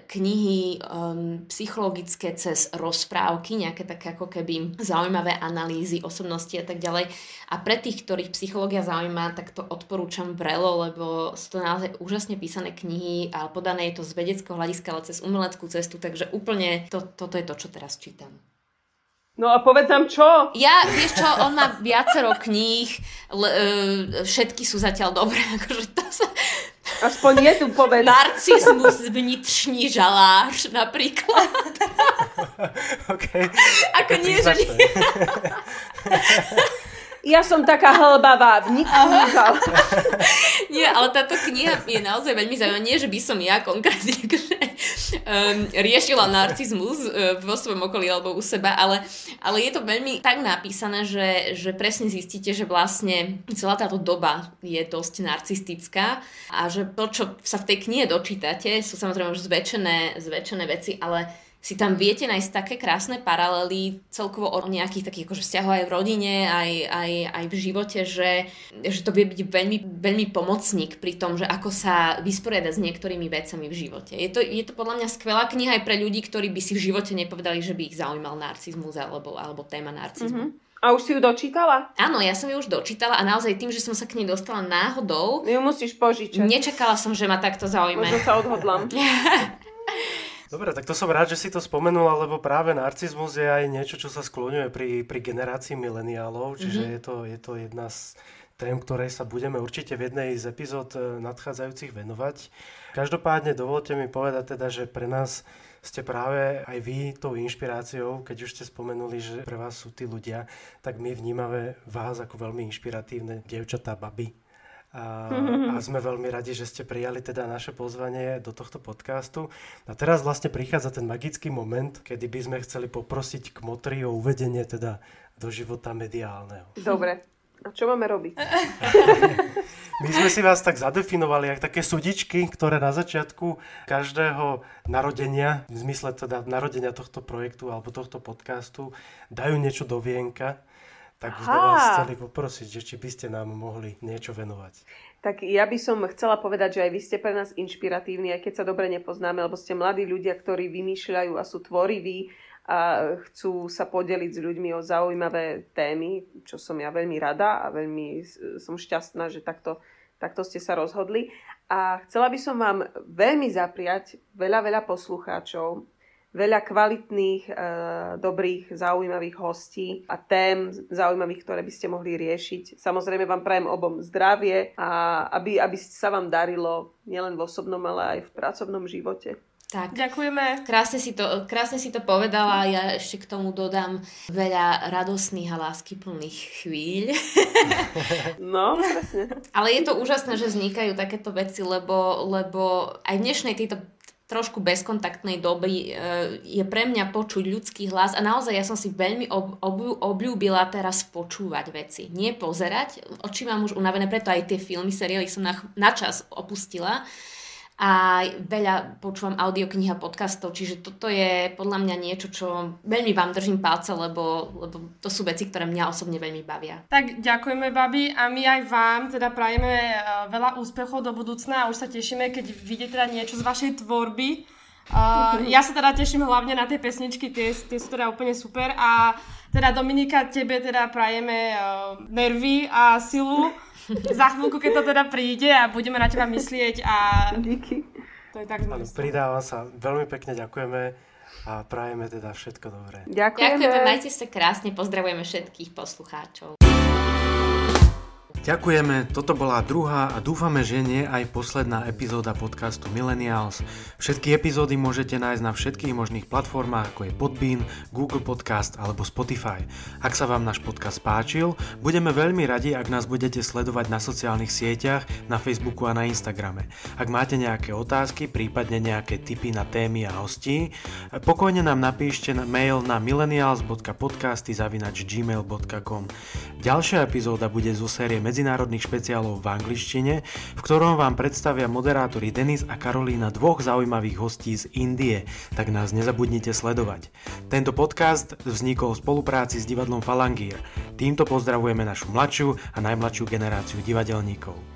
Speaker 4: knihy um, psychologické cez rozprávky, nejaké také ako keby zaujímavé analýzy osobnosti a tak ďalej. A pre tých, ktorých psychológia zaujíma, tak to odporúčam vrelo, lebo sú to naozaj úžasne písané knihy, ale podané je to z vedeckého hľadiska, ale cez umeleckú cestu, takže úplne to, toto je to, čo teraz čítam.
Speaker 3: No a povedz nám čo?
Speaker 4: Ja, vieš čo, on má viacero kníh, uh, všetky sú zatiaľ dobré, akože to sa,
Speaker 3: Aspoň jednu povedz.
Speaker 4: Narcizmus vnitřní žalář napríklad.
Speaker 5: OK.
Speaker 4: Ako nie, že.
Speaker 3: Ja som taká hlbavá, vnitřní žalář.
Speaker 4: Nie, ale táto kniha je naozaj veľmi zaujímavá. Nie, že by som ja konkrétne um, riešila narcizmus uh, vo svojom okolí alebo u seba, ale, ale je to veľmi tak napísané, že, že presne zistíte, že vlastne celá táto doba je dosť narcistická a že to, čo sa v tej knihe dočítate, sú samozrejme už zväčšené, zväčšené veci, ale si tam viete nájsť také krásne paralely celkovo o nejakých takých akože vzťahoch aj v rodine, aj, aj, aj v živote, že, že to vie byť veľmi, veľmi pomocník pri tom, že ako sa vysporiadať s niektorými vecami v živote. Je to, je to podľa mňa skvelá kniha aj pre ľudí, ktorí by si v živote nepovedali, že by ich zaujímal narcizmus alebo, alebo téma narcizmu. Mm-hmm.
Speaker 3: A už si ju dočítala?
Speaker 4: Áno, ja som ju už dočítala a naozaj tým, že som sa k nej dostala náhodou...
Speaker 3: Ju musíš požičať.
Speaker 4: Nečakala som, že ma takto zaujíma.
Speaker 3: Možno sa odhodlám.
Speaker 5: Dobre, tak to som rád, že si to spomenula, lebo práve narcizmus je aj niečo, čo sa skloňuje pri, pri generácii mileniálov, čiže mm-hmm. je, to, je to jedna z tém, ktorej sa budeme určite v jednej z epizód e, nadchádzajúcich venovať. Každopádne dovolte mi povedať teda, že pre nás ste práve aj vy tou inšpiráciou, keď už ste spomenuli, že pre vás sú tí ľudia, tak my vnímame vás ako veľmi inšpiratívne dievčatá, baby a, a sme veľmi radi, že ste prijali teda naše pozvanie do tohto podcastu. A teraz vlastne prichádza ten magický moment, kedy by sme chceli poprosiť k Motri o uvedenie teda do života mediálneho.
Speaker 3: Dobre. A čo máme robiť?
Speaker 5: My sme si vás tak zadefinovali, ako také sudičky, ktoré na začiatku každého narodenia, v zmysle teda narodenia tohto projektu alebo tohto podcastu, dajú niečo do vienka tak sme vás chceli poprosiť, že či by ste nám mohli niečo venovať.
Speaker 3: Tak ja by som chcela povedať, že aj vy ste pre nás inšpiratívni, aj keď sa dobre nepoznáme, lebo ste mladí ľudia, ktorí vymýšľajú a sú tvoriví a chcú sa podeliť s ľuďmi o zaujímavé témy, čo som ja veľmi rada a veľmi som šťastná, že takto, takto ste sa rozhodli. A chcela by som vám veľmi zapriať veľa, veľa poslucháčov, veľa kvalitných, e, dobrých, zaujímavých hostí a tém zaujímavých, ktoré by ste mohli riešiť. Samozrejme vám prajem obom zdravie a aby, aby sa vám darilo nielen v osobnom, ale aj v pracovnom živote.
Speaker 2: Tak. Ďakujeme.
Speaker 4: Krásne si, to, krásne si to povedala. Ja ešte k tomu dodám veľa radosných a láskyplných chvíľ.
Speaker 3: No, presne.
Speaker 4: Ale je to úžasné, že vznikajú takéto veci, lebo, lebo aj v dnešnej tejto trošku bezkontaktnej doby e, je pre mňa počuť ľudský hlas a naozaj ja som si veľmi ob, ob, obľúbila teraz počúvať veci. Nie pozerať, oči mám už unavené, preto aj tie filmy, seriály som na, na čas opustila a veľa počúvam audioknih a podcastov, čiže toto je podľa mňa niečo, čo veľmi vám držím palce, lebo, lebo to sú veci, ktoré mňa osobne veľmi bavia.
Speaker 2: Tak ďakujeme, babi, a my aj vám teda prajeme eh, veľa úspechov do budúcna a už sa tešíme, keď vidíte teda niečo z vašej tvorby. Uh, ja sa teda teším hlavne na tie pesničky, tie, tie sú teda úplne super a teda Dominika, tebe teda prajeme uh, nervy a silu za chvíľku, keď to teda príde a budeme na teba myslieť a...
Speaker 3: Díky.
Speaker 2: To je tak
Speaker 5: Pridáva sa. Veľmi pekne ďakujeme a prajeme teda všetko dobré.
Speaker 3: Ďakujeme.
Speaker 4: Ďakujeme, majte sa krásne, pozdravujeme všetkých poslucháčov.
Speaker 1: Ďakujeme, toto bola druhá a dúfame, že nie aj posledná epizóda podcastu Millennials. Všetky epizódy môžete nájsť na všetkých možných platformách ako je Podbean, Google Podcast alebo Spotify. Ak sa vám náš podcast páčil, budeme veľmi radi, ak nás budete sledovať na sociálnych sieťach, na Facebooku a na Instagrame. Ak máte nejaké otázky, prípadne nejaké tipy na témy a hostí, pokojne nám napíšte na mail na millennials.podcasty.gmail.com Ďalšia epizóda bude zo série medzinárodných špeciálov v angličtine, v ktorom vám predstavia moderátori Denis a Karolína dvoch zaujímavých hostí z Indie, tak nás nezabudnite sledovať. Tento podcast vznikol v spolupráci s divadlom Falangír. Týmto pozdravujeme našu mladšiu a najmladšiu generáciu divadelníkov.